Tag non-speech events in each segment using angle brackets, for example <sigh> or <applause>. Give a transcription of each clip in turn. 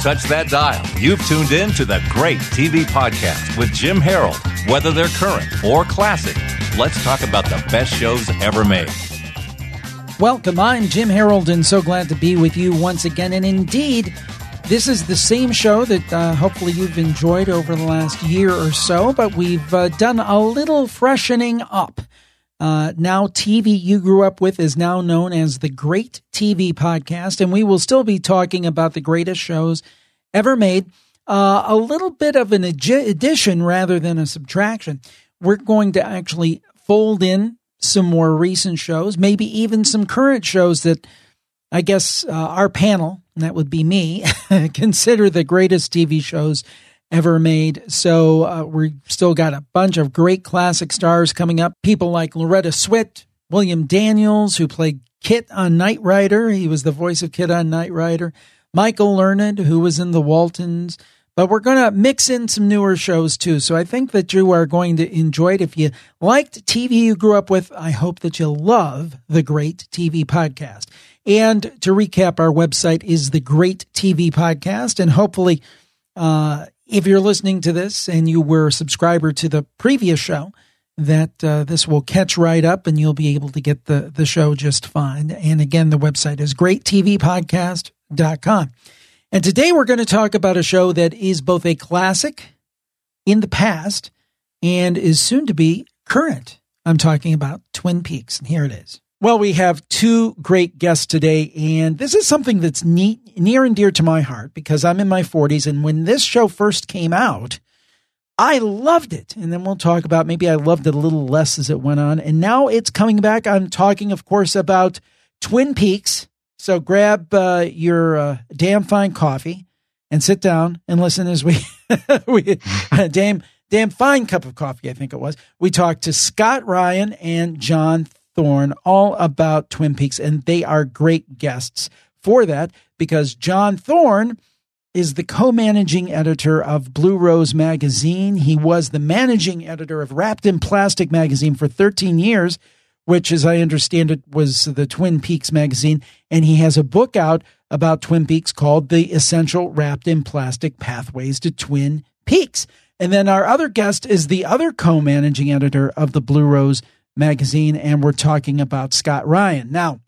touch that dial. You've tuned in to the Great TV Podcast with Jim Harold. Whether they're current or classic, let's talk about the best shows ever made. Welcome. I'm Jim Harold, and so glad to be with you once again. And indeed, this is the same show that uh, hopefully you've enjoyed over the last year or so, but we've uh, done a little freshening up. Uh, now, TV you grew up with is now known as the Great TV Podcast, and we will still be talking about the greatest shows ever made. Uh, a little bit of an addition rather than a subtraction. We're going to actually fold in some more recent shows, maybe even some current shows that I guess uh, our panel, and that would be me, <laughs> consider the greatest TV shows ever made. So uh, we still got a bunch of great classic stars coming up. People like Loretta Swit, William Daniels, who played KITT on Knight Rider. He was the voice of KITT on Knight Rider. Michael Learned, who was in The Waltons. But we're going to mix in some newer shows too. So I think that you are going to enjoy it. If you liked TV you grew up with, I hope that you'll love the Great TV Podcast. And to recap, our website is the Great TV Podcast. And hopefully, uh, if you're listening to this and you were a subscriber to the previous show, that uh, this will catch right up and you'll be able to get the, the show just fine. And again, the website is greattvpodcast.com. And today we're going to talk about a show that is both a classic in the past and is soon to be current. I'm talking about Twin Peaks, and here it is. Well, we have two great guests today, and this is something that's neat, near and dear to my heart because I'm in my 40s. And when this show first came out, I loved it. And then we'll talk about maybe I loved it a little less as it went on. And now it's coming back. I'm talking, of course, about Twin Peaks. So grab uh, your uh, damn fine coffee and sit down and listen as we, <laughs> we uh, damn, damn fine cup of coffee, I think it was. We talked to Scott Ryan and John Thorne all about Twin Peaks, and they are great guests for that because John Thorne is the co managing editor of Blue Rose Magazine. He was the managing editor of Wrapped in Plastic Magazine for 13 years, which, as I understand it, was the Twin Peaks magazine. And he has a book out about Twin Peaks called The Essential Wrapped in Plastic Pathways to Twin Peaks. And then our other guest is the other co managing editor of the Blue Rose magazine, and we're talking about Scott Ryan. Now,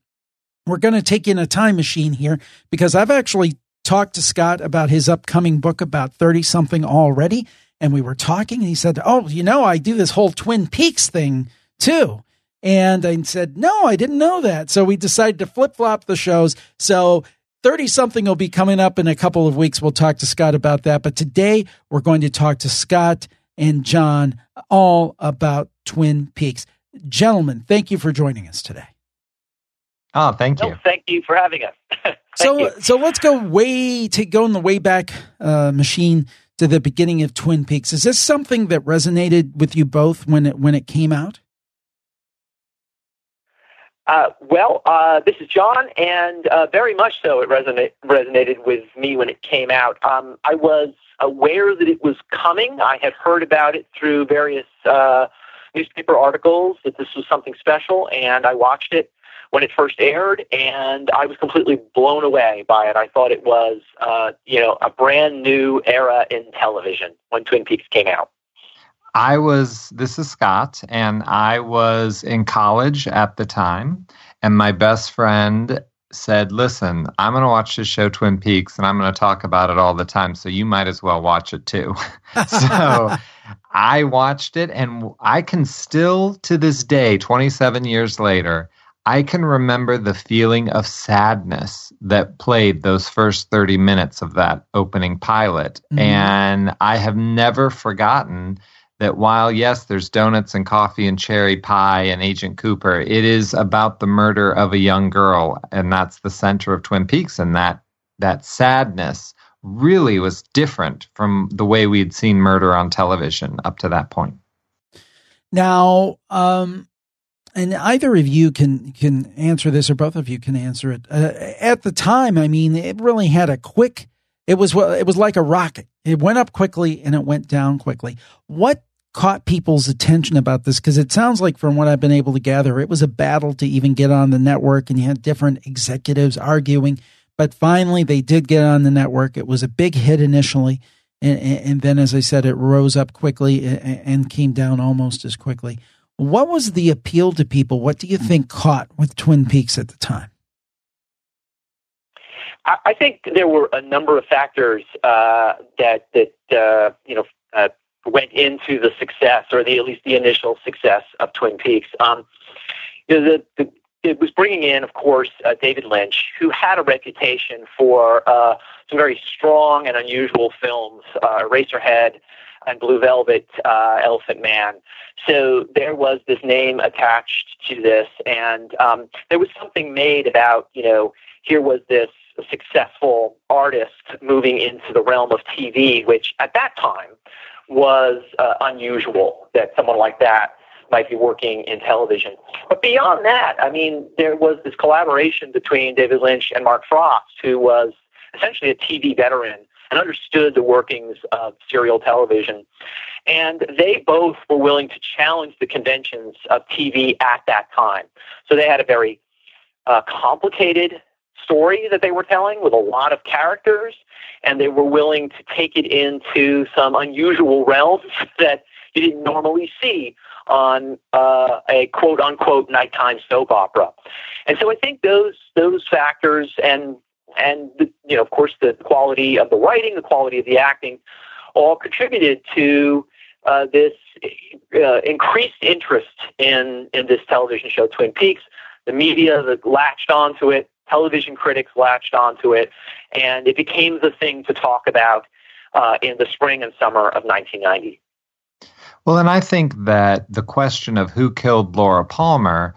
we're going to take in a time machine here because I've actually talked to Scott about his upcoming book about thirtysomething already. And we were talking, and he said, Oh, you know, I do this whole Twin Peaks thing too. And I said, No, I didn't know that. So we decided to flip flop the shows. So thirtysomething will be coming up in a couple of weeks. We'll talk to Scott about that. But today we're going to talk to Scott and John all about Twin Peaks. Gentlemen, thank you for joining us today. Oh, thank you. No, thank you for having us. <laughs> so, you. so let's go way to go in the way back uh, machine to the beginning of Twin Peaks. Is this something that resonated with you both when it when it came out? Uh, well, uh, this is John, and uh, very much so. It resonate, resonated with me when it came out. Um, I was aware that it was coming. I had heard about it through various uh, newspaper articles that this was something special, and I watched it when it first aired, and I was completely blown away by it. I thought it was, uh, you know, a brand new era in television when Twin Peaks came out. I was, this is Scott, and I was in college at the time, and my best friend said, Listen, I'm going to watch this show, Twin Peaks, and I'm going to talk about it all the time, so you might as well watch it too. <laughs> so <laughs> I watched it, and I can still, to this day, 27 years later, I can remember the feeling of sadness that played those first 30 minutes of that opening pilot. Mm-hmm. And I have never forgotten that while, yes, there's donuts and coffee and cherry pie and Agent Cooper, it is about the murder of a young girl. And that's the center of Twin Peaks. And that, that sadness really was different from the way we'd seen murder on television up to that point. Now, um, and either of you can can answer this, or both of you can answer it. Uh, at the time, I mean, it really had a quick. It was it was like a rocket. It went up quickly and it went down quickly. What caught people's attention about this? Because it sounds like, from what I've been able to gather, it was a battle to even get on the network, and you had different executives arguing but finally they did get on the network. It was a big hit initially. And, and then, as I said, it rose up quickly and came down almost as quickly. What was the appeal to people? What do you think caught with Twin Peaks at the time? I think there were a number of factors uh, that that uh, you know uh, went into the success, or the at least the initial success of Twin Peaks. Um, you know, the, the, it was bringing in, of course, uh, David Lynch, who had a reputation for uh, some very strong and unusual films, uh, Eraserhead and Blue Velvet, uh, Elephant Man. So there was this name attached to this, and um, there was something made about, you know, here was this successful artist moving into the realm of TV, which at that time was uh, unusual that someone like that might be working in television. But beyond that, I mean, there was this collaboration between David Lynch and Mark Frost, who was essentially a TV veteran and understood the workings of serial television. And they both were willing to challenge the conventions of TV at that time. So they had a very uh, complicated story that they were telling with a lot of characters, and they were willing to take it into some unusual realms <laughs> that you didn't normally see on uh, a quote unquote nighttime soap opera. And so I think those those factors and and the, you know of course the quality of the writing, the quality of the acting, all contributed to uh, this uh, increased interest in in this television show Twin Peaks. The media that latched onto it, television critics latched onto it, and it became the thing to talk about uh, in the spring and summer of 1990. Well, and I think that the question of who killed Laura Palmer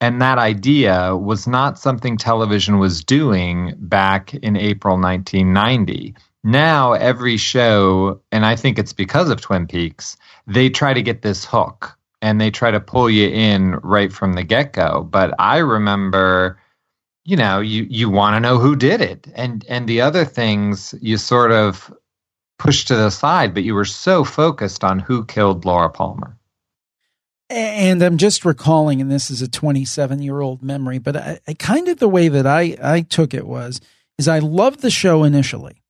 and that idea was not something television was doing back in April 1990. Now, every show, and I think it's because of Twin Peaks, they try to get this hook and they try to pull you in right from the get go. But I remember, you know, you, you want to know who did it. And, and the other things you sort of pushed to the side, but you were so focused on who killed Laura Palmer. And I'm just recalling, and this is a 27 year old memory, but I, I, kind of the way that I, I took it was, is I loved the show initially.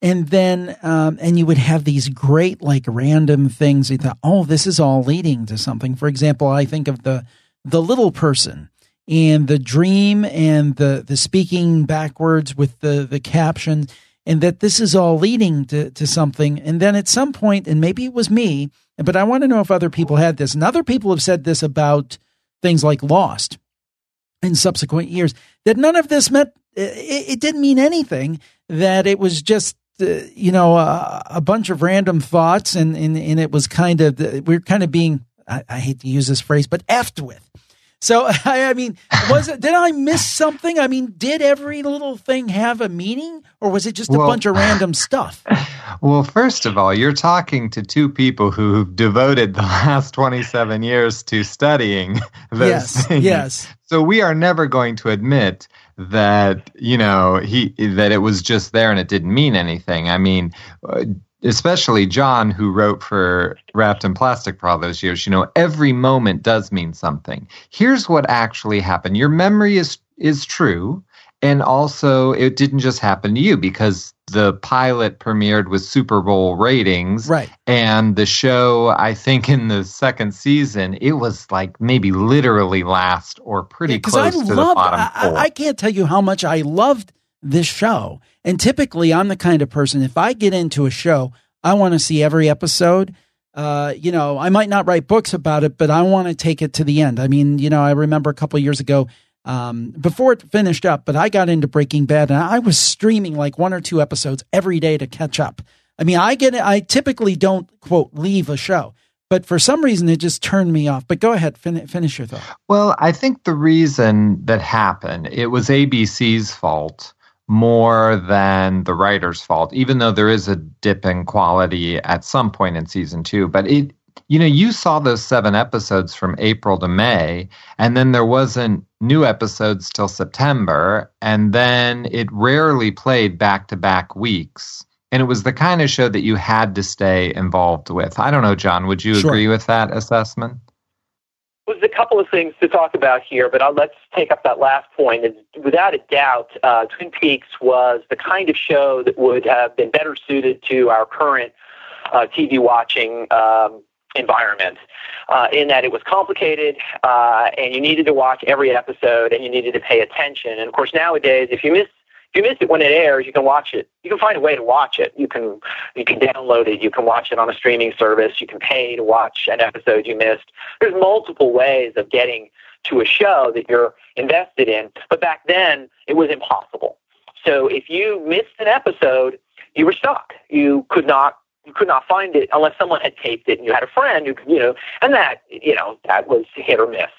And then, um, and you would have these great, like random things. You thought, oh, this is all leading to something. For example, I think of the, the little person and the dream and the, the speaking backwards with the, the caption and that this is all leading to, to something. And then at some point, and maybe it was me, but I want to know if other people had this. And other people have said this about things like Lost in subsequent years, that none of this meant, it, it didn't mean anything, that it was just, uh, you know, a, a, bunch of random thoughts and, and, and it was kind of, we we're kind of being, I, I hate to use this phrase, but effed with so <laughs> I mean, was it? Did I miss something? I mean, did every little thing have a meaning, or was it just a well, bunch of random stuff? <laughs> Well, first of all, you're talking to two people who've devoted the <laughs> last 27 years to studying those yes, things. Yes. So we are never going to admit that you know he that it was just there and it didn't mean anything. I mean. Uh, especially John, who wrote for Wrapped in Plastic for all those years, you know, every moment does mean something. Here's what actually happened. Your memory is is true. And also, it didn't just happen to you because the pilot premiered with Super Bowl ratings. Right. And the show, I think in the second season, it was like maybe literally last or pretty yeah, close I to loved, the bottom I, I can't tell you how much I loved this show. And typically, I'm the kind of person, if I get into a show, I want to see every episode. Uh, you know, I might not write books about it, but I want to take it to the end. I mean, you know, I remember a couple years ago, um, before it finished up, but I got into Breaking Bad and I was streaming like one or two episodes every day to catch up. I mean, I get, it. I typically don't quote leave a show, but for some reason it just turned me off. But go ahead, fin- finish your thought. Well, I think the reason that happened, it was ABC's fault more than the writer's fault, even though there is a dip in quality at some point in season two. But it, you know, you saw those seven episodes from April to May, and then there wasn't new episodes till September, and then it rarely played back to back weeks. And it was the kind of show that you had to stay involved with. I don't know, John, would you sure. agree with that assessment? Was a couple of things to talk about here, but I'll, let's take up that last point. And without a doubt, uh, Twin Peaks was the kind of show that would have been better suited to our current uh, TV watching um, environment. Uh, in that it was complicated, uh, and you needed to watch every episode, and you needed to pay attention. And of course, nowadays, if you miss if you miss it when it airs, you can watch it. You can find a way to watch it. You can you can download it. You can watch it on a streaming service. You can pay to watch an episode you missed. There's multiple ways of getting to a show that you're invested in. But back then, it was impossible. So if you missed an episode, you were stuck. You could not you could not find it unless someone had taped it and you had a friend who you know and that you know that was hit or miss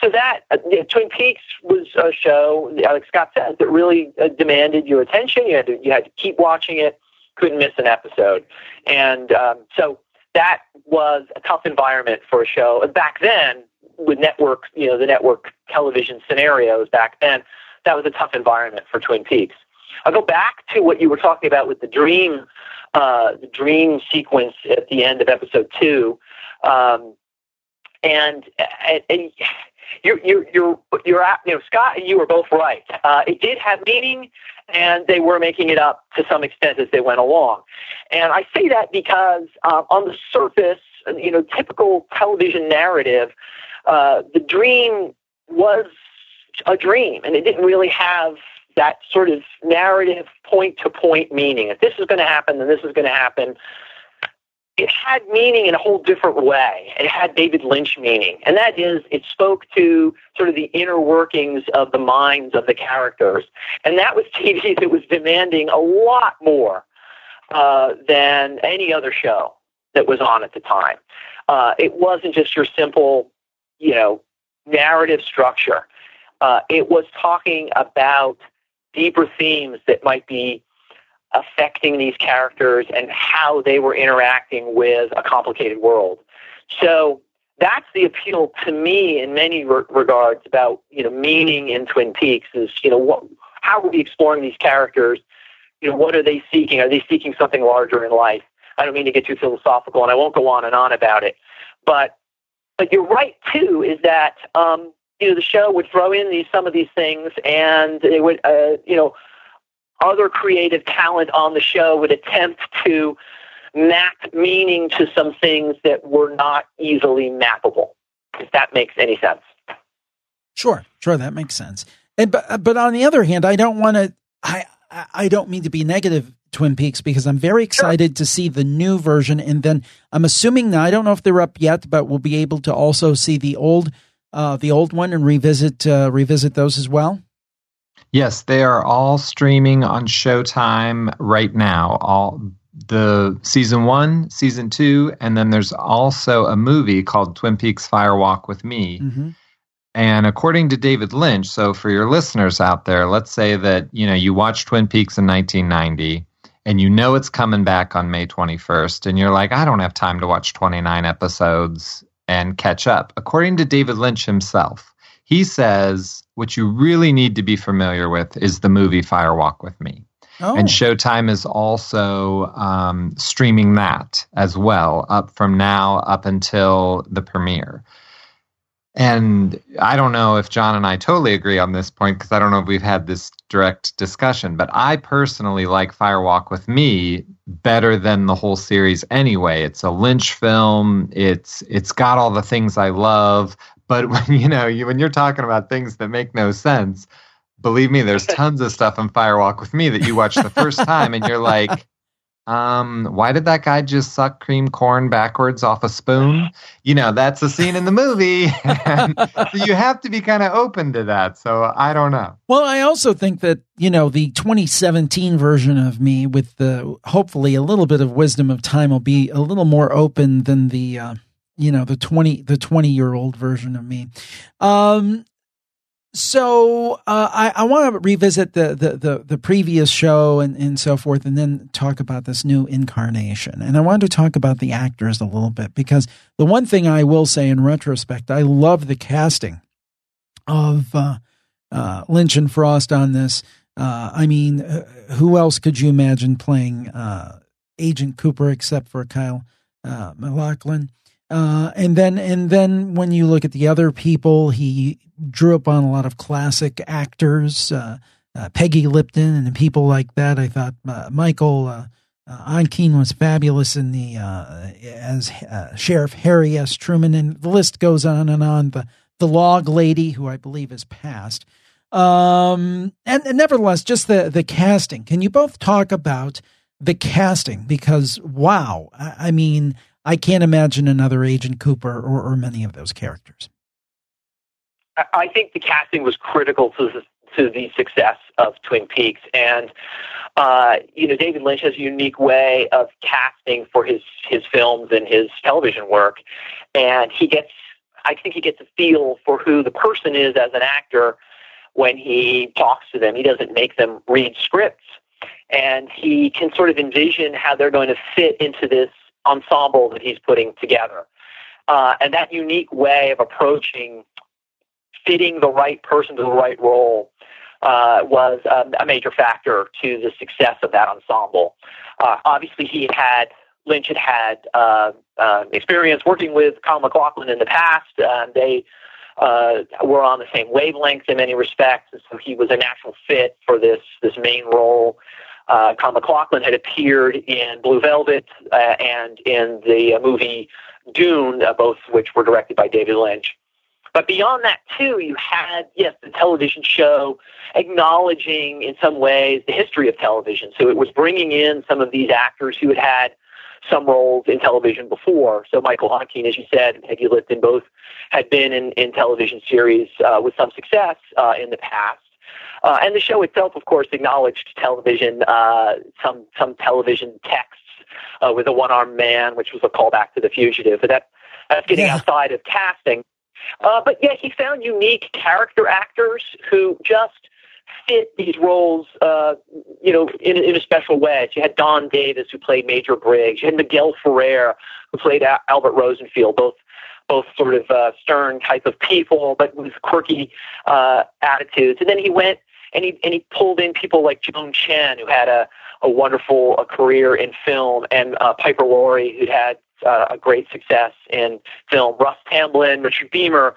so that uh, Twin Peaks was a show, like Scott said, that really uh, demanded your attention. You had to you had to keep watching it, couldn't miss an episode, and um, so that was a tough environment for a show. And back then, with network, you know, the network television scenarios back then, that was a tough environment for Twin Peaks. I'll go back to what you were talking about with the dream, uh, the dream sequence at the end of episode two, um, and, and, and you're you're you're you're at, you know Scott and you were both right. Uh, it did have meaning, and they were making it up to some extent as they went along. And I say that because uh, on the surface, you know, typical television narrative, uh, the dream was a dream, and it didn't really have that sort of narrative point to point meaning. If this is going to happen, then this is going to happen it had meaning in a whole different way. It had David Lynch meaning, and that is it spoke to sort of the inner workings of the minds of the characters. And that was <laughs> TV that was demanding a lot more uh, than any other show that was on at the time. Uh, it wasn't just your simple, you know, narrative structure. Uh, it was talking about deeper themes that might be affecting these characters and how they were interacting with a complicated world. So that's the appeal to me in many re- regards about you know meaning in Twin Peaks is you know what how are we exploring these characters? You know what are they seeking? Are they seeking something larger in life? I don't mean to get too philosophical, and I won't go on and on about it, but but you're right too. Is that um, you know the show would throw in these some of these things, and it would uh, you know other creative talent on the show would attempt to map meaning to some things that were not easily mappable, if that makes any sense. Sure, sure, that makes sense. And but but on the other hand, I don't want to. I I don't mean to be negative, Twin Peaks, because I'm very excited sure. to see the new version, and then I'm assuming now I don't know if they're up yet, but we'll be able to also see the old uh, the old one and revisit uh, revisit those as well. Yes, they are all streaming on Showtime right now. All the season one, season two, and then there's also a movie called Twin Peaks Fire Walk with Me. Mm-hmm. And according to David Lynch, so for your listeners out there, let's say that you know you watch Twin Peaks in 1990 and you know it's coming back on May 21st and you're like I don't have time to watch 29 episodes and catch up. According to David Lynch himself, he says what you really need to be familiar with is the movie Fire Walk with Me. Oh. And Showtime is also um, streaming that as well, up from now up until the premiere. And I don't know if John and I totally agree on this point because I don't know if we've had this direct discussion, but I personally like Fire Walk with Me better than the whole series anyway. It's a Lynch film. It's it's got all the things I love. But <laughs> when you know you when you're talking about things that make no sense, believe me, there's <laughs> tons of stuff in Fire Walk with me that you watch the first time and you're like, <laughs> um, why did that guy just suck cream corn backwards off a spoon? You know, that's a scene in the movie. so you have to be kind of open to that. So I don't know. Well, I also think that, you know, the 2017 version of me with the hopefully a little bit of wisdom of time will be a little more open than the uh, you know the 20 the 20 year old version of me um so uh, I, I want to revisit the, the, the the previous show and, and so forth, and then talk about this new incarnation. And I wanted to talk about the actors a little bit because the one thing I will say in retrospect, I love the casting of uh, uh, Lynch and Frost on this. Uh, I mean, uh, who else could you imagine playing uh, Agent Cooper except for Kyle MacLachlan? Uh, and then, and then when you look at the other people, he drew upon a lot of classic actors, uh, uh, Peggy Lipton and people like that. I thought uh, Michael uh, uh was fabulous in the uh, as Sheriff Harry S. Truman, and the list goes on and on. The the log lady, who I believe is passed. Um, and, and nevertheless, just the the casting. Can you both talk about the casting? Because wow, I, I mean, I can't imagine another Agent Cooper or, or many of those characters. I think the casting was critical to the, to the success of Twin Peaks, and uh, you know, David Lynch has a unique way of casting for his his films and his television work, and he gets, I think, he gets a feel for who the person is as an actor when he talks to them. He doesn't make them read scripts, and he can sort of envision how they're going to fit into this ensemble that he's putting together. Uh, and that unique way of approaching fitting the right person to the right role uh, was um, a major factor to the success of that ensemble. Uh, obviously, he had Lynch had had uh, uh, experience working with Kyle MacLachlan in the past. And they uh, were on the same wavelength in many respects, and so he was a natural fit for this this main role. Uh, Kyle MacLachlan had appeared in Blue Velvet uh, and in the uh, movie Dune, uh, both which were directed by David Lynch. But beyond that, too, you had, yes, the television show acknowledging in some ways the history of television. So it was bringing in some of these actors who had had some roles in television before. So Michael Ontkean, as you said, and Peggy Lipton both had been in, in television series uh, with some success uh, in the past. Uh, and the show itself, of course, acknowledged television, uh, some some television texts uh, with a one-armed man, which was a callback to The Fugitive. But that that's getting yeah. outside of casting. Uh, but yeah, he found unique character actors who just fit these roles, uh, you know, in, in a special way. So you had Don Davis, who played Major Briggs. You had Miguel Ferrer, who played Albert Rosenfield, both both sort of uh, stern type of people, but with quirky uh, attitudes. And then he went and he and he pulled in people like Joan Chen, who had a a wonderful a career in film, and uh, Piper Laurie, who had uh, a great success in film. Russ Tamblyn, Richard Beymer,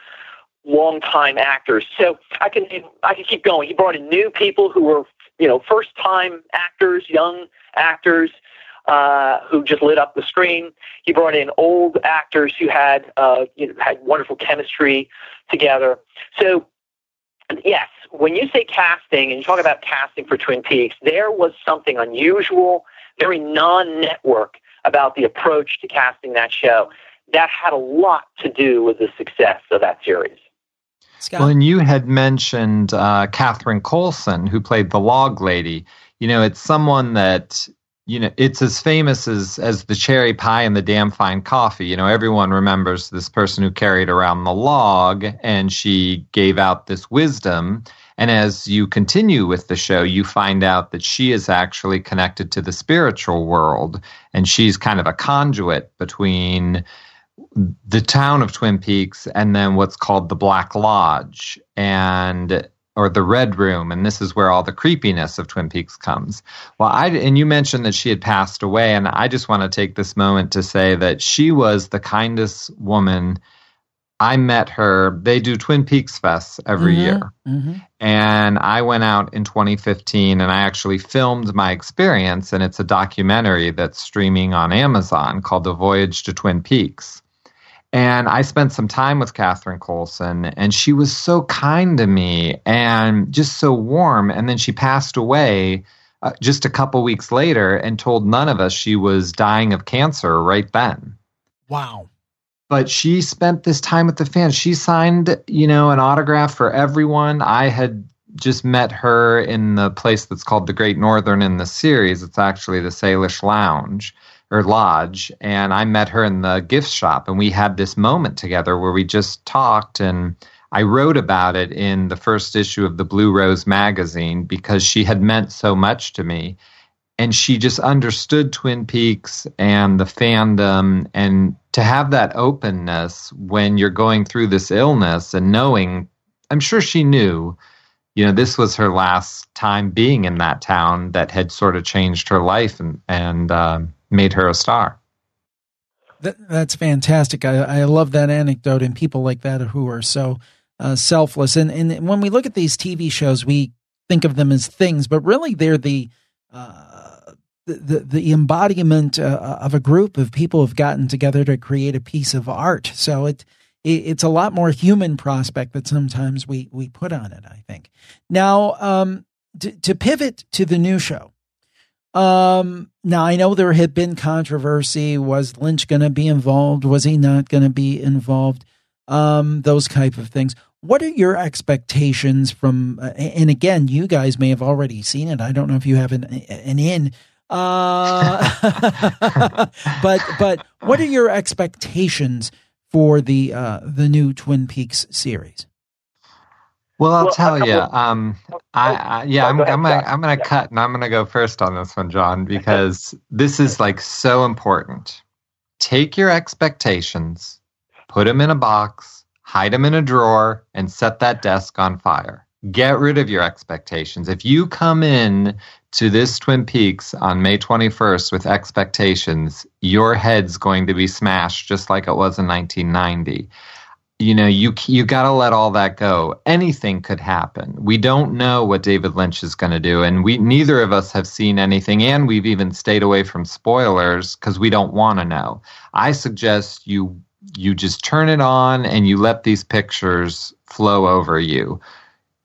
longtime actors. So I can I can keep going. He brought in new people who were you know first time actors, young actors. Uh, who just lit up the screen. He brought in old actors who had uh, you know, had wonderful chemistry together. So, yes, when you say casting and you talk about casting for Twin Peaks, there was something unusual, very non-network about the approach to casting that show. That had a lot to do with the success of that series. Scott? Well, and you had mentioned uh, Catherine Coulson, who played the log lady. You know, it's someone that you know it's as famous as as the cherry pie and the damn fine coffee. You know everyone remembers this person who carried around the log and she gave out this wisdom. And as you continue with the show you find out that she is actually connected to the spiritual world. And she's kind of a conduit between the town of Twin Peaks and then what's called the Black Lodge. And or the Red Room, and this is where all the creepiness of Twin Peaks comes. Well, I and you mentioned that she had passed away, and I just want to take this moment to say that she was the kindest woman. I met her. They do Twin Peaks fests every mm-hmm, year. Mm-hmm. And I went out in 2015 and I actually filmed my experience. And it's a documentary that's streaming on Amazon called The Voyage to Twin Peaks. And I spent some time with Catherine Coulson, and she was so kind to me and just so warm. And then she passed away uh, just a couple weeks later and told none of us she was dying of cancer right then. Wow. But she spent this time with the fans. She signed, you know, an autograph for everyone. I had just met her in the place that's called the Great Northern in the series. It's actually the Salish Lounge or lodge and I met her in the gift shop and we had this moment together where we just talked and I wrote about it in the first issue of the Blue Rose magazine because she had meant so much to me and she just understood Twin Peaks and the fandom and to have that openness when you're going through this illness and knowing I'm sure she knew you know this was her last time being in that town that had sort of changed her life and and um, made her a star. that's fantastic. I, I, love that anecdote and people like that who are so uh, selfless. And, and when we look at these TV shows, we think of them as things, but really they're the uh, the, the embodiment uh, of a group of people who've gotten together to create a piece of art. So it, it it's a lot more human prospect that sometimes we we put on it. I think. Now, um, to, to pivot to the new show. Um, now I know there had been controversy. Was Lynch going to be involved? Was he not going to be involved? Um, those type of things. What are your expectations from? Uh, and again, you guys may have already seen it. I don't know if you have an an in. Uh, <laughs> but but what are your expectations for the uh, the new Twin Peaks series? Well, I'll well, tell you. Um, I, I yeah, I'm, I'm gonna I'm gonna cut and I'm gonna go first on this one, John, because this is like so important. Take your expectations, put them in a box, hide them in a drawer, and set that desk on fire. Get rid of your expectations. If you come in to this Twin Peaks on May 21st with expectations, your head's going to be smashed just like it was in 1990 you know you you got to let all that go anything could happen we don't know what david lynch is going to do and we neither of us have seen anything and we've even stayed away from spoilers because we don't want to know i suggest you you just turn it on and you let these pictures flow over you.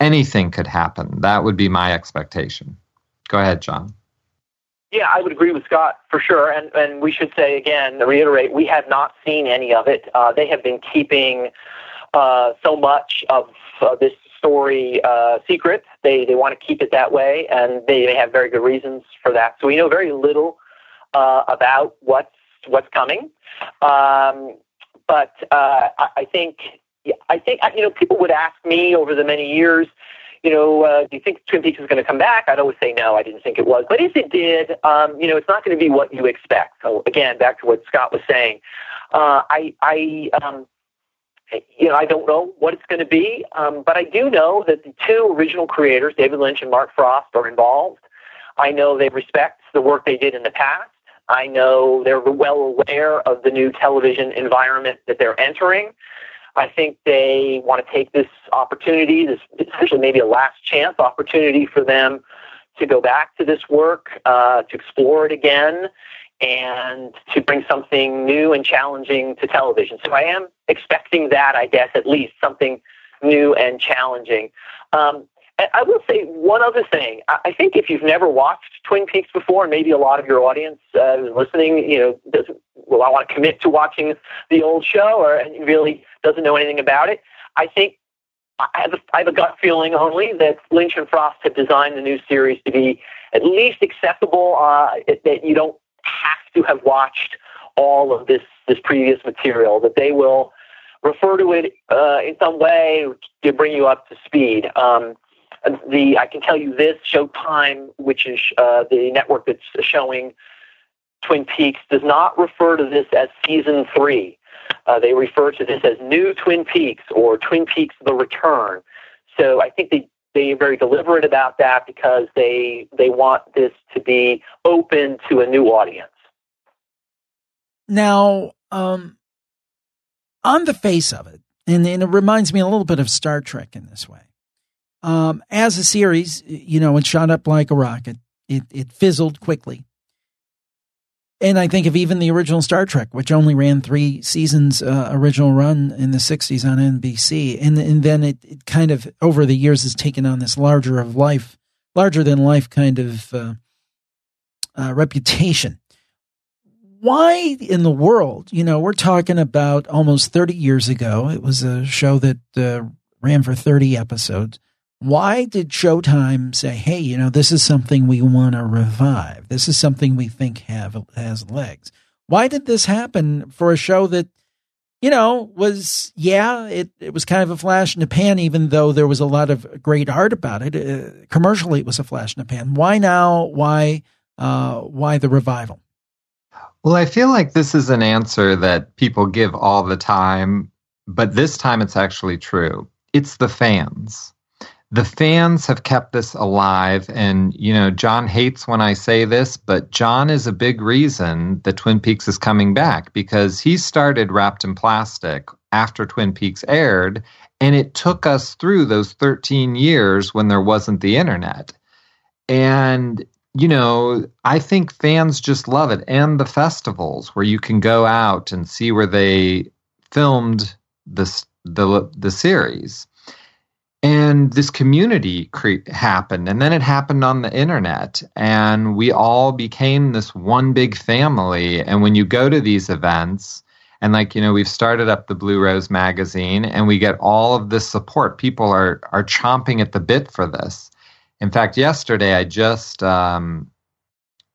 Anything could happen. That would be my expectation. Go ahead, John. Yeah, I would agree with Scott for sure. And and we should say again, reiterate, we have not seen any of it. Uh, they have been keeping uh, so much of uh, this story uh, secret. They they want to keep it that way, and they, they have very good reasons for that. So we know very little uh, about what's what's coming. Um, but uh, I, I think I think you know people would ask me over the many years, you know, uh, do you think Twin Peaks is going to come back? I'd always say no, I didn't think it was. But if it did, um, you know, it's not going to be what you expect. So again, back to what Scott was saying, uh, I, I, um, you know, I don't know what it's going to be, um, but I do know that the two original creators, David Lynch and Mark Frost, are involved. I know they respect the work they did in the past. I know they're well aware of the new television environment that they're entering. I think they want to take this opportunity, this essentially maybe a last chance opportunity for them to go back to this work, uh, to explore it again, and to bring something new and challenging to television. So I am expecting that, I guess, at least something new and challenging. Um, I will say one other thing. I think if you've never watched Twin Peaks before, and maybe a lot of your audience uh, listening, you know, doesn't well, I want to commit to watching the old show, or really doesn't know anything about it. I think I have, a, I have a gut feeling only that Lynch and Frost have designed the new series to be at least acceptable. Uh, that you don't have to have watched all of this this previous material. That they will refer to it uh, in some way to bring you up to speed. Um, the I can tell you this Showtime, which is uh, the network that's showing Twin Peaks, does not refer to this as season three. Uh, they refer to this as New Twin Peaks or Twin Peaks: The Return. So I think they they are very deliberate about that because they they want this to be open to a new audience. Now, um, on the face of it, and, and it reminds me a little bit of Star Trek in this way um, as a series, you know, it shot up like a rocket. It it fizzled quickly. And I think of even the original Star Trek, which only ran three seasons, uh, original run in the 60s on NBC. And, and then it, it, kind of, over the years, has taken on this larger of life, larger than life kind of uh, uh, reputation. Why in the world, you know, we're talking about almost 30 years ago. It was a show that uh, ran for 30 episodes why did Showtime say, "Hey, you know, this is something we want to revive. This is something we think have has legs." Why did this happen for a show that, you know, was yeah, it it was kind of a flash in the pan, even though there was a lot of great art about it. Uh, commercially, it was a flash in the pan. Why now? Why uh, why the revival? Well, I feel like this is an answer that people give all the time, but this time it's actually true. It's the fans the fans have kept this alive. And, you know, John hates when I say this, but John is a big reason that Twin Peaks is coming back because he started Wrapped in Plastic after Twin Peaks aired. And it took us through those 13 years when there wasn't the internet. And, you know, I think fans just love it. And the festivals where you can go out and see where they filmed this, the, the series and this community cre- happened and then it happened on the internet and we all became this one big family. And when you go to these events and like you know we've started up the blue rose magazine and we get all of this support. People are are chomping at the bit for this. In fact yesterday i just um,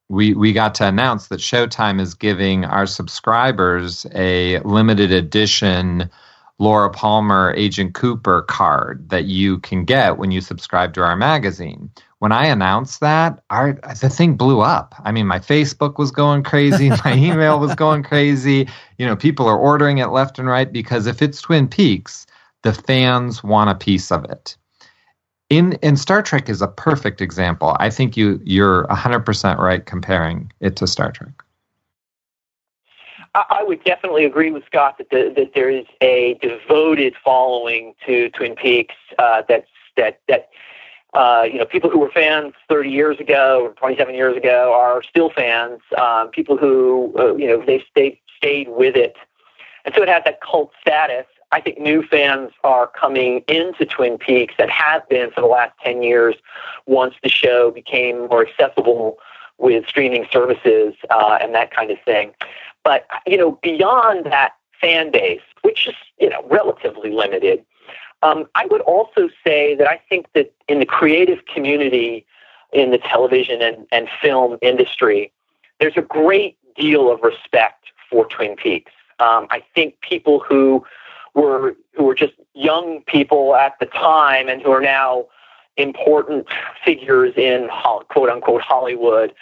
we we got to announce that showtime is giving our subscribers a limited edition Laura Palmer Agent Cooper card that you can get when you subscribe to our magazine. When I announced that, our the thing blew up. I mean, my Facebook was going crazy, <laughs> my email was going crazy. You know, people are ordering it left and right because if it's Twin Peaks, the fans want a piece of it. In in Star Trek is a perfect example. I think you you're 100% right comparing it to Star Trek. I would definitely agree with Scott that the, that there is a devoted following to Twin Peaks. Uh, that's that that uh, you know people who were fans 30 years ago or 27 years ago are still fans. Um, people who uh, you know they stayed stayed with it, and so it has that cult status. I think new fans are coming into Twin Peaks that have been for the last 10 years once the show became more accessible with streaming services uh, and that kind of thing. But you know, beyond that fan base, which is you know relatively limited, um, I would also say that I think that in the creative community, in the television and, and film industry, there's a great deal of respect for Twin Peaks. Um, I think people who were who were just young people at the time and who are now important figures in quote unquote Hollywood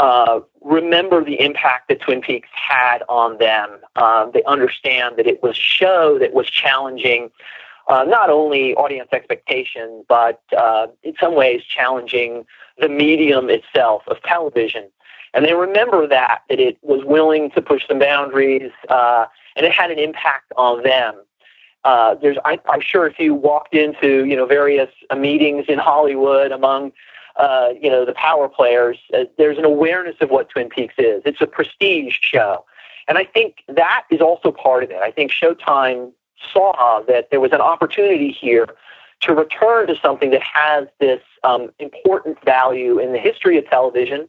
uh, remember the impact that Twin Peaks had on them. Um, they understand that it was a show that was challenging uh, not only audience expectation, but uh, in some ways challenging the medium itself of television. And they remember that that it was willing to push some boundaries, uh, and it had an impact on them. Uh, there's, I, I'm sure, if you walked into you know various uh, meetings in Hollywood among uh, you know, the power players, uh, there's an awareness of what Twin Peaks is. It's a prestige show. And I think that is also part of it. I think Showtime saw that there was an opportunity here to return to something that has this um, important value in the history of television.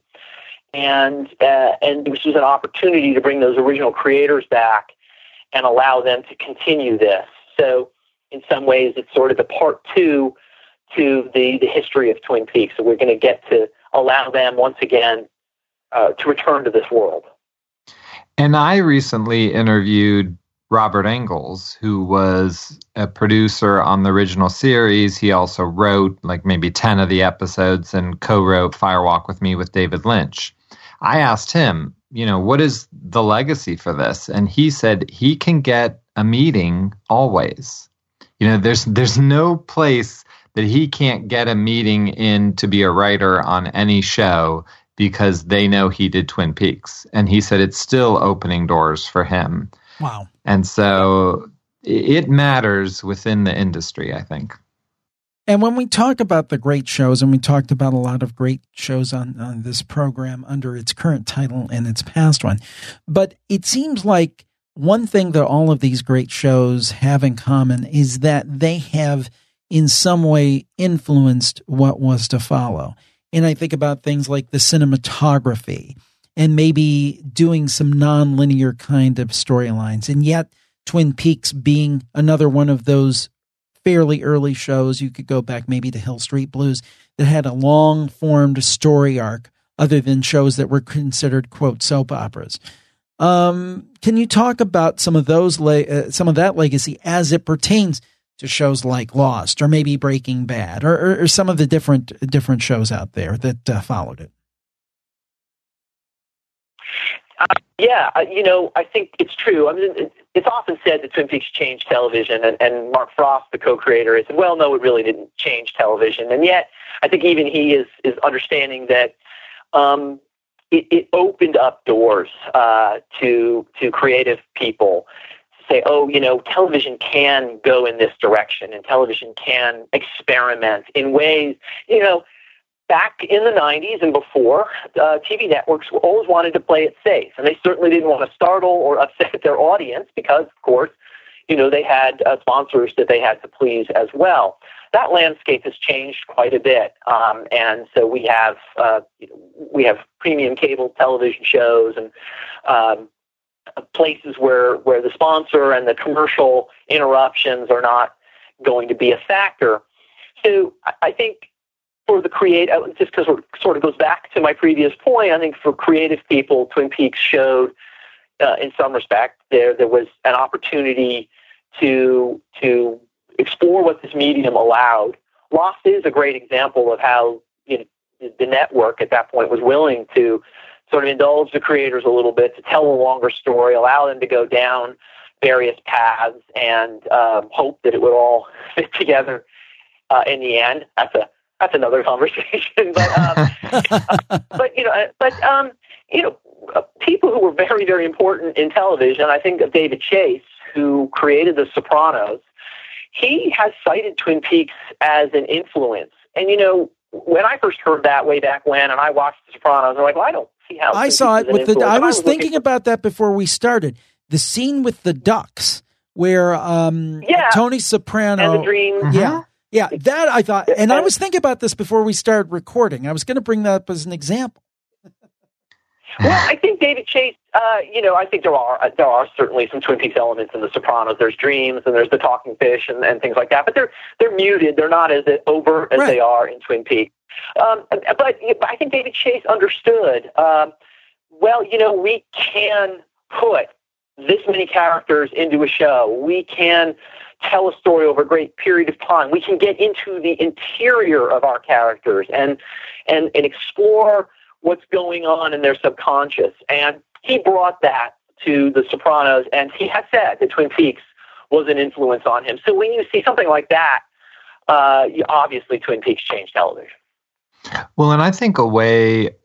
And, uh, and this was an opportunity to bring those original creators back and allow them to continue this. So, in some ways, it's sort of the part two to the, the history of Twin Peaks. So we're going to get to allow them once again uh, to return to this world. And I recently interviewed Robert Engels, who was a producer on the original series. He also wrote like maybe 10 of the episodes and co wrote Fire Walk with Me with David Lynch. I asked him, you know, what is the legacy for this? And he said he can get a meeting always. You know, there's there's no place that he can't get a meeting in to be a writer on any show because they know he did Twin Peaks. And he said it's still opening doors for him. Wow. And so it matters within the industry, I think. And when we talk about the great shows, and we talked about a lot of great shows on, on this program under its current title and its past one, but it seems like one thing that all of these great shows have in common is that they have in some way influenced what was to follow. And I think about things like the cinematography and maybe doing some non-linear kind of storylines. And yet Twin Peaks being another one of those fairly early shows, you could go back maybe to Hill Street Blues that had a long formed story arc other than shows that were considered quote soap operas. Um, can you talk about some of those, le- uh, some of that legacy as it pertains to shows like Lost or maybe Breaking Bad or, or, or some of the different different shows out there that uh, followed it? Uh, yeah, uh, you know, I think it's true. I mean, it's often said that Twin Peaks changed television, and, and Mark Frost, the co-creator, said, "Well, no, it really didn't change television." And yet, I think even he is is understanding that um, it, it, opened up doors uh, to to creative people say, "Oh, you know, television can go in this direction, and television can experiment in ways, you know." back in the 90s and before, uh, TV networks always wanted to play it safe. And they certainly didn't want to startle or upset their audience because, of course, you know, they had uh, sponsors that they had to please as well. That landscape has changed quite a bit, um, and so we have uh, we have premium cable television shows and um, places where where the sponsor and the commercial interruptions are not going to be a factor. So I think for the create, uh, just because it sort of goes back to my previous point, I think for creative people, Twin Peaks showed, uh, in some respect, there there was an opportunity to to explore what this medium allowed. Lost is a great example of how you know, the network at that point was willing to sort of indulge the creators a little bit to tell a longer story, allow them to go down various paths, and um, hope that it would all <laughs> fit together uh, in the end. That's a that's another <laughs> conversation. but um, <laughs> but you know, but um, you know, uh, people who were very very important in television. I think of David Chase, who created The Sopranos. He has cited Twin Peaks as an influence, and you know, when I first heard that way back when, and I watched The Sopranos, I'm like, well, I don't see how. I saw it with the. I was, I was thinking about that before we started. The scene with the ducks, where um, yeah. Tony Soprano, and the dream, yeah. Mm-hmm yeah, that I thought, and I was thinking about this before we started recording. I was going to bring that up as an example. Well, I think David Chase. Uh, you know, I think there are uh, there are certainly some Twin Peaks elements in The Sopranos. There's dreams and there's the talking fish and, and things like that, but they're they're muted. They're not as overt as right. they are in Twin Peaks. Um, but I think David Chase understood. Um, well, you know, we can put this many characters into a show. We can tell a story over a great period of time. We can get into the interior of our characters and and, and explore what's going on in their subconscious. And he brought that to The Sopranos, and he has said that Twin Peaks was an influence on him. So when you see something like that, uh, obviously Twin Peaks changed television. Well, and I think a way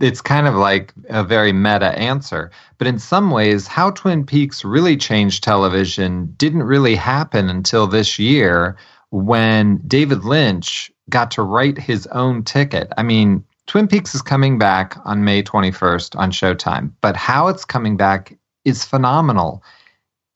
it's kind of like a very meta answer. But in some ways, how Twin Peaks really changed television didn't really happen until this year when David Lynch got to write his own ticket. I mean, Twin Peaks is coming back on May 21st on Showtime, but how it's coming back is phenomenal.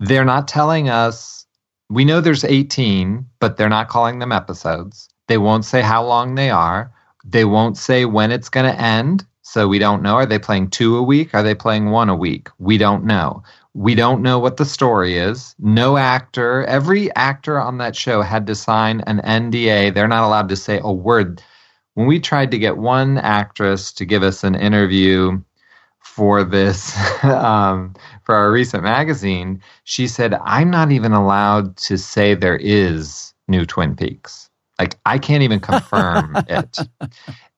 They're not telling us, we know there's 18, but they're not calling them episodes. They won't say how long they are. They won't say when it's going to end. So we don't know. Are they playing two a week? Are they playing one a week? We don't know. We don't know what the story is. No actor, every actor on that show had to sign an NDA. They're not allowed to say a word. When we tried to get one actress to give us an interview for this, <laughs> um, for our recent magazine, she said, I'm not even allowed to say there is new Twin Peaks. Like, I can't even confirm <laughs> it.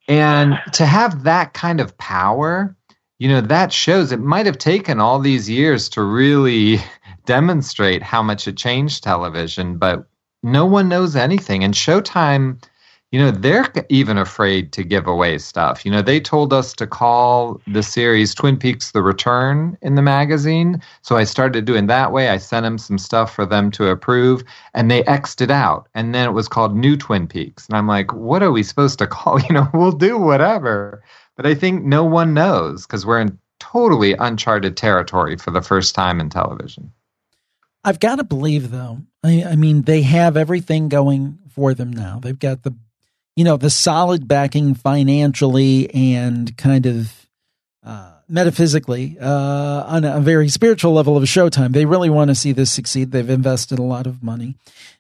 And to have that kind of power, you know, that shows it might have taken all these years to really <laughs> demonstrate how much it changed television, but no one knows anything. And Showtime, you know, they're even afraid to give away stuff. You know, they told us to call the series Twin Peaks The Return in the magazine. So I started doing that way. I sent them some stuff for them to approve, and they X'd it out. And then it was called New Twin Peaks. And I'm like, what are we supposed to call? <laughs> You know, we'll do whatever. But I think no one knows because we're in totally uncharted territory for the first time in television. I've got to believe, though. I, I mean, they have everything going for them now. They've got the you know, the solid backing financially and kind of uh, metaphysically uh, on a very spiritual level of Showtime. They really want to see this succeed. They've invested a lot of money.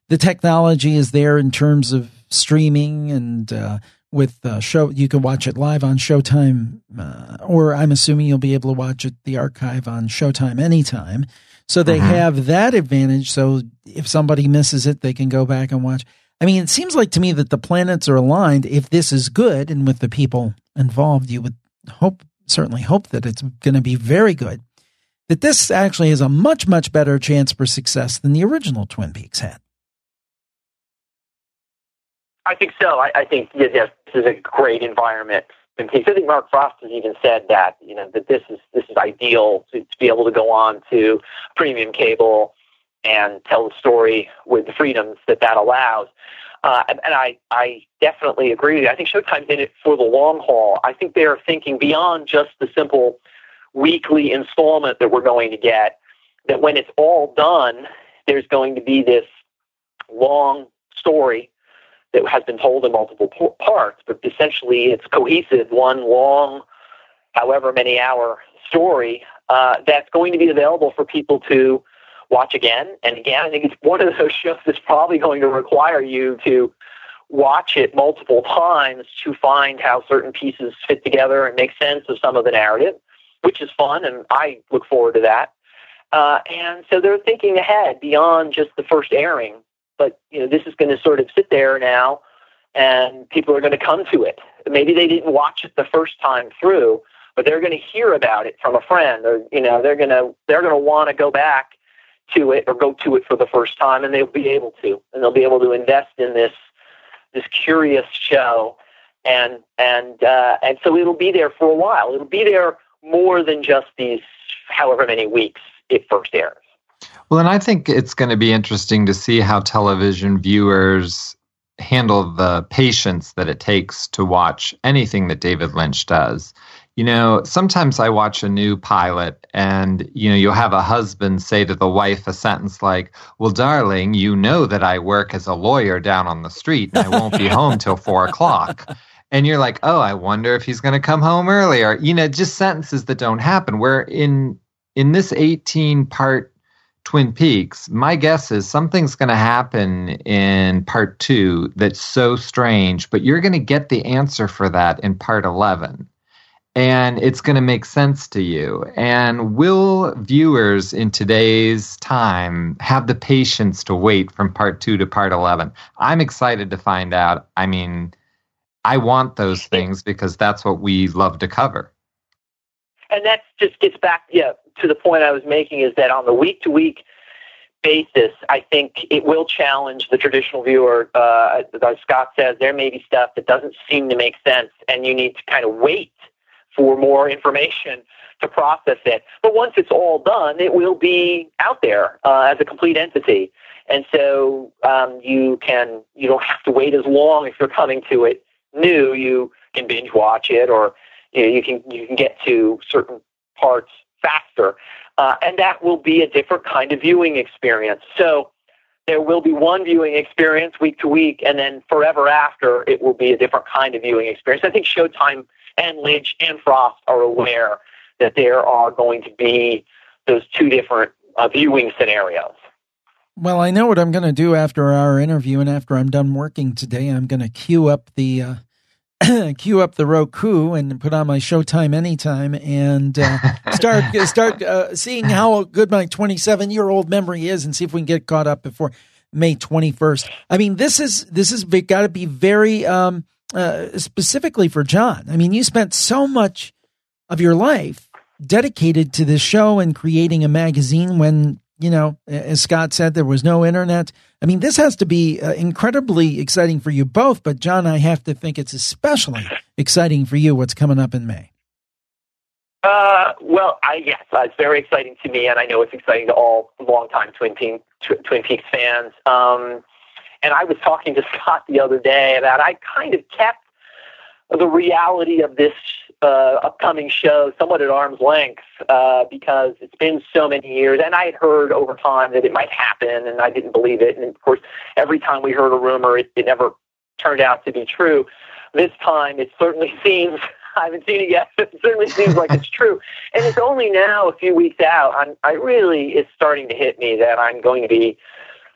The technology is there in terms of streaming and uh, with uh, show you can watch it live on Showtime, uh, or I'm assuming you'll be able to watch it the archive on Showtime anytime. So they mm-hmm. have that advantage. So if somebody misses it, they can go back and watch. I mean, it seems like to me that the planets are aligned. If this is good and with the people involved, you would hope, certainly hope that it's going to be very good. that this actually has a much, much better chance for success than the original Twin Peaks had. I think so. I, I think yes, yes, this is a great environment. I think Mark Frost has even said that you know that this is this is ideal to, to be able to go on to premium cable and tell the story with the freedoms that that allows. Uh, and, I, I definitely agree with you. I think Showtime's in it for the long haul. I think they're thinking beyond just the simple weekly installment that we're going to get. That when it's all done, there's going to be this long story that has been told in multiple parts, but essentially it's cohesive, one long, however many hour story uh, that's going to be available for people to watch again and again. I think it's one of those shows that's probably going to require you to watch it multiple times to find how certain pieces fit together and make sense of some of the narrative, which is fun, and I look forward to that. Uh, and so they're thinking ahead beyond just the first airing, but you know this is going to sort of sit there now, and people are going to come to it. Maybe they didn't watch it the first time through, but they're going to hear about it from a friend, or you know they're going to they're going to want to go back to it or go to it for the first time, and they'll be able to, and they'll be able to invest in this this curious show, and and uh, and so it'll be there for a while. It'll be there more than just these however many weeks it first airs. Well, and I think it's going to be interesting to see how television viewers handle the patience that it takes to watch anything that David Lynch does. You know, sometimes I watch a new pilot and, you know, you'll have a husband say to the wife a sentence like, Well, darling, you know that I work as a lawyer down on the street and I won't be home till <laughs> four o'clock. And you're like, Oh, I wonder if he's going to come home earlier. You know, just sentences that don't happen. Where in in this 18 part Twin Peaks, my guess is something's going to happen in part two that's so strange, but you're going to get the answer for that in part 11 and it's going to make sense to you. And will viewers in today's time have the patience to wait from part two to part 11? I'm excited to find out. I mean, I want those things because that's what we love to cover. And that just gets back yeah, to the point I was making is that on the week to week basis, I think it will challenge the traditional viewer. Uh, as Scott says, there may be stuff that doesn't seem to make sense, and you need to kind of wait for more information to process it. But once it's all done, it will be out there uh, as a complete entity. And so um, you can you don't have to wait as long if you're coming to it new. You can binge watch it, or you, know, you can you can get to certain parts faster, uh, and that will be a different kind of viewing experience. So there will be one viewing experience week to week, and then forever after, it will be a different kind of viewing experience. I think Showtime and Lynch and Frost are aware that there are going to be those two different uh, viewing scenarios. Well, I know what I'm going to do after our interview, and after I'm done working today, I'm going to queue up the uh, <clears throat> queue up the Roku and put on my Showtime anytime and uh, <laughs> start start uh, seeing how good my 27 year old memory is, and see if we can get caught up before May 21st. I mean, this is this is got to be very um, uh, specifically for John. I mean, you spent so much of your life dedicated to this show and creating a magazine when, you know, as Scott said, there was no internet. I mean, this has to be uh, incredibly exciting for you both. But, John, I have to think it's especially exciting for you what's coming up in May. Uh, well, I, yes, uh, it's very exciting to me, and I know it's exciting to all longtime Twin, Pe- Twin Peaks fans. Um, and I was talking to Scott the other day about I kind of kept the reality of this uh, upcoming show somewhat at arm's length uh, because it's been so many years, and I had heard over time that it might happen, and I didn't believe it. And of course, every time we heard a rumor, it, it never turned out to be true. This time, it certainly <laughs> seems. I haven't seen it yet. It certainly seems like it's true, and it's only now, a few weeks out, I'm, I really it's starting to hit me that I'm going to be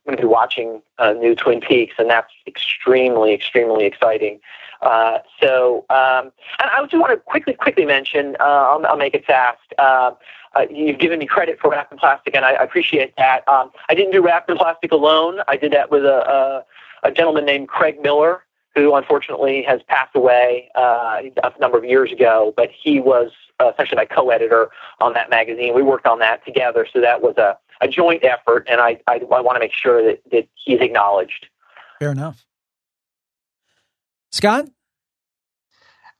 going to be watching uh, new Twin Peaks, and that's extremely, extremely exciting. Uh, so, um, and I just want to quickly, quickly mention. Uh, I'll, I'll, make it fast. Uh, uh, you've given me credit for Wrapped in Plastic, and I, I appreciate that. Um, I didn't do Wrapped in Plastic alone. I did that with a, a, a gentleman named Craig Miller, who unfortunately has passed away uh, a number of years ago. But he was uh, essentially my co-editor on that magazine. We worked on that together, so that was a, a joint effort, and I, I, I want to make sure that, that he's acknowledged. Fair enough. Scott?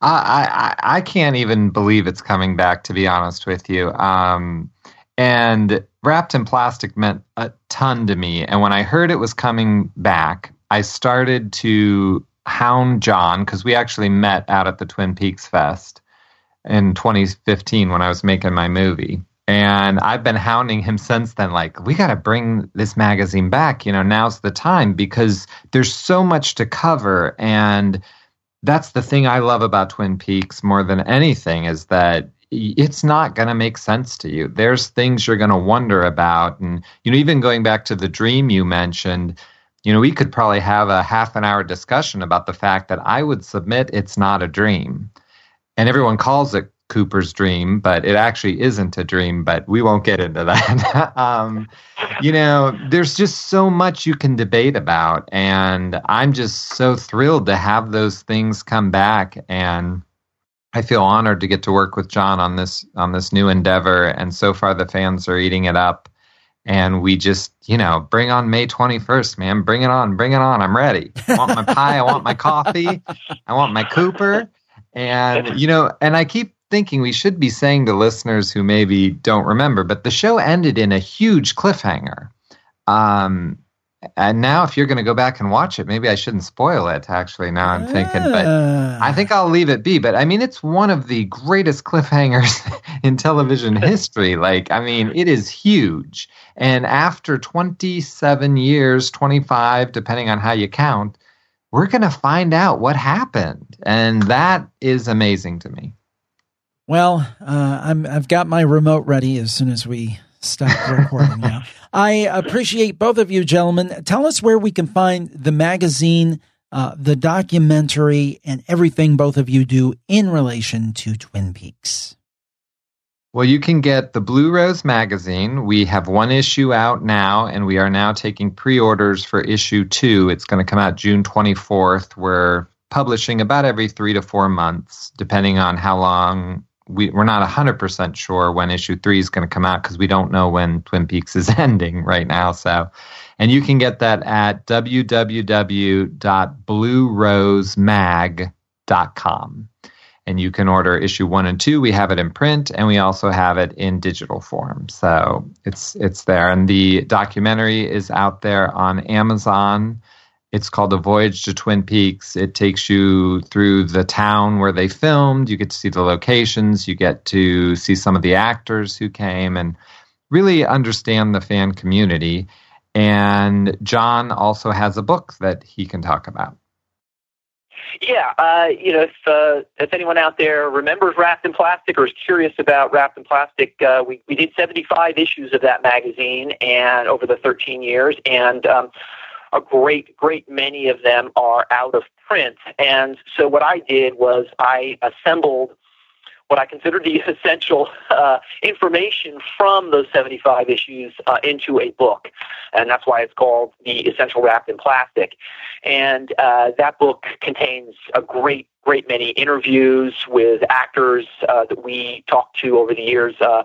I, I, I can't even believe it's coming back, to be honest with you. Um, and wrapped in plastic meant a ton to me. And when I heard it was coming back, I started to hound John because we actually met out at the Twin Peaks Fest in 2015 when I was making my movie. And I've been hounding him since then, like, we got to bring this magazine back. You know, now's the time because there's so much to cover. And that's the thing I love about Twin Peaks more than anything is that it's not going to make sense to you. There's things you're going to wonder about. And, you know, even going back to the dream you mentioned, you know, we could probably have a half an hour discussion about the fact that I would submit it's not a dream. And everyone calls it Cooper's dream, but it actually isn't a dream, but we won't get into that. <laughs> um, you know, there's just so much you can debate about. And I'm just so thrilled to have those things come back. And I feel honored to get to work with John on this on this new endeavor. And so far the fans are eating it up. And we just, you know, bring on May 21st, man. Bring it on, bring it on. I'm ready. I want my pie. I want my coffee. I want my Cooper. And, you know, and I keep thinking we should be saying to listeners who maybe don't remember, but the show ended in a huge cliffhanger. Um, and now, if you're going to go back and watch it, maybe I shouldn't spoil it. Actually, now I'm thinking, but I think I'll leave it be. But I mean, it's one of the greatest cliffhangers <laughs> in television <laughs> history. Like, I mean, it is huge. And after 27 years, 25, depending on how you count, we're going to find out what happened, and that is amazing to me. Well, uh, I'm I've got my remote ready as soon as we stop <laughs> recording now. I appreciate both of you gentlemen. Tell us where we can find the magazine, uh, the documentary, and everything both of you do in relation to Twin Peaks. Well, you can get the Blue Rose magazine. We have one issue out now, and we are now taking pre orders for issue two. It's going to come out June 24th. We're publishing about every three to four months, depending on how long we, we're not 100% sure when issue three is going to come out because we don't know when Twin Peaks is <laughs> ending right now. So, and you can get that at www.bluerosemag.com. And you can order issue one and two. We have it in print, and we also have it in digital form. So it's it's there, and the documentary is out there on Amazon it's called A Voyage to Twin Peaks. It takes you through the town where they filmed. You get to see the locations. You get to see some of the actors who came and really understand the fan community. And John also has a book that he can talk about. Yeah, uh, you know, if uh, if anyone out there remembers Wrapped in Plastic or is curious about Wrapped in Plastic, uh, we we did 75 issues of that magazine, and over the 13 years, and um, a great, great many of them are out of print. And so what I did was I assembled what I consider the <laughs> essential uh, information from those 75 issues uh, into a book. And that's why it's called The Essential Wrapped in Plastic. And uh, that book contains a great, great many interviews with actors uh, that we talked to over the years, uh,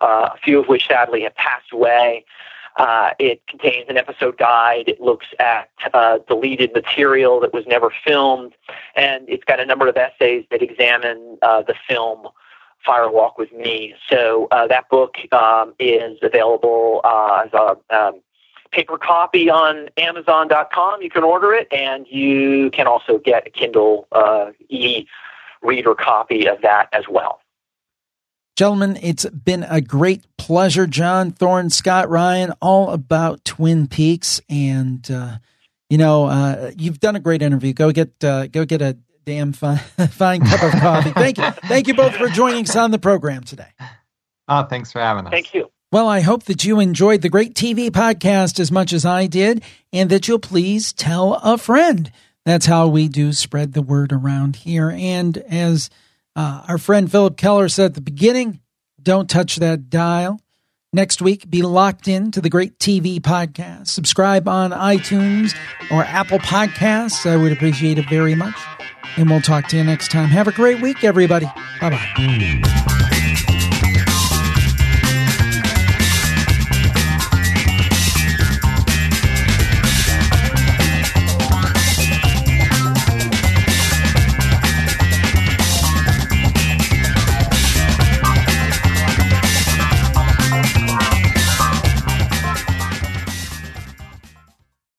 uh, a few of which sadly have passed away. Uh, it contains an episode guide. It looks at uh, deleted material that was never filmed, and it's got a number of essays that examine uh, the film Fire Walk with Me. So uh, that book um, is available uh, as a um, paper copy on Amazon.com. You can order it, and you can also get a Kindle uh, e-reader copy of that as well. Gentlemen, it's been a great pleasure. John Thorne, Scott Ryan, all about Twin Peaks, and uh, you know uh, you've done a great interview. Go get uh, go get a damn fine, <laughs> fine cup of coffee. <laughs> Thank you, thank you both for joining us on the program today. Oh, thanks for having us. Thank you. Well, I hope that you enjoyed the great TV podcast as much as I did, and that you'll please tell a friend. That's how we do spread the word around here. And as uh, our friend Philip Keller said at the beginning, don't touch that dial. Next week, be locked in to the Great TV Podcast. Subscribe on iTunes or Apple Podcasts. I would appreciate it very much. And we'll talk to you next time. Have a great week, everybody. Bye bye.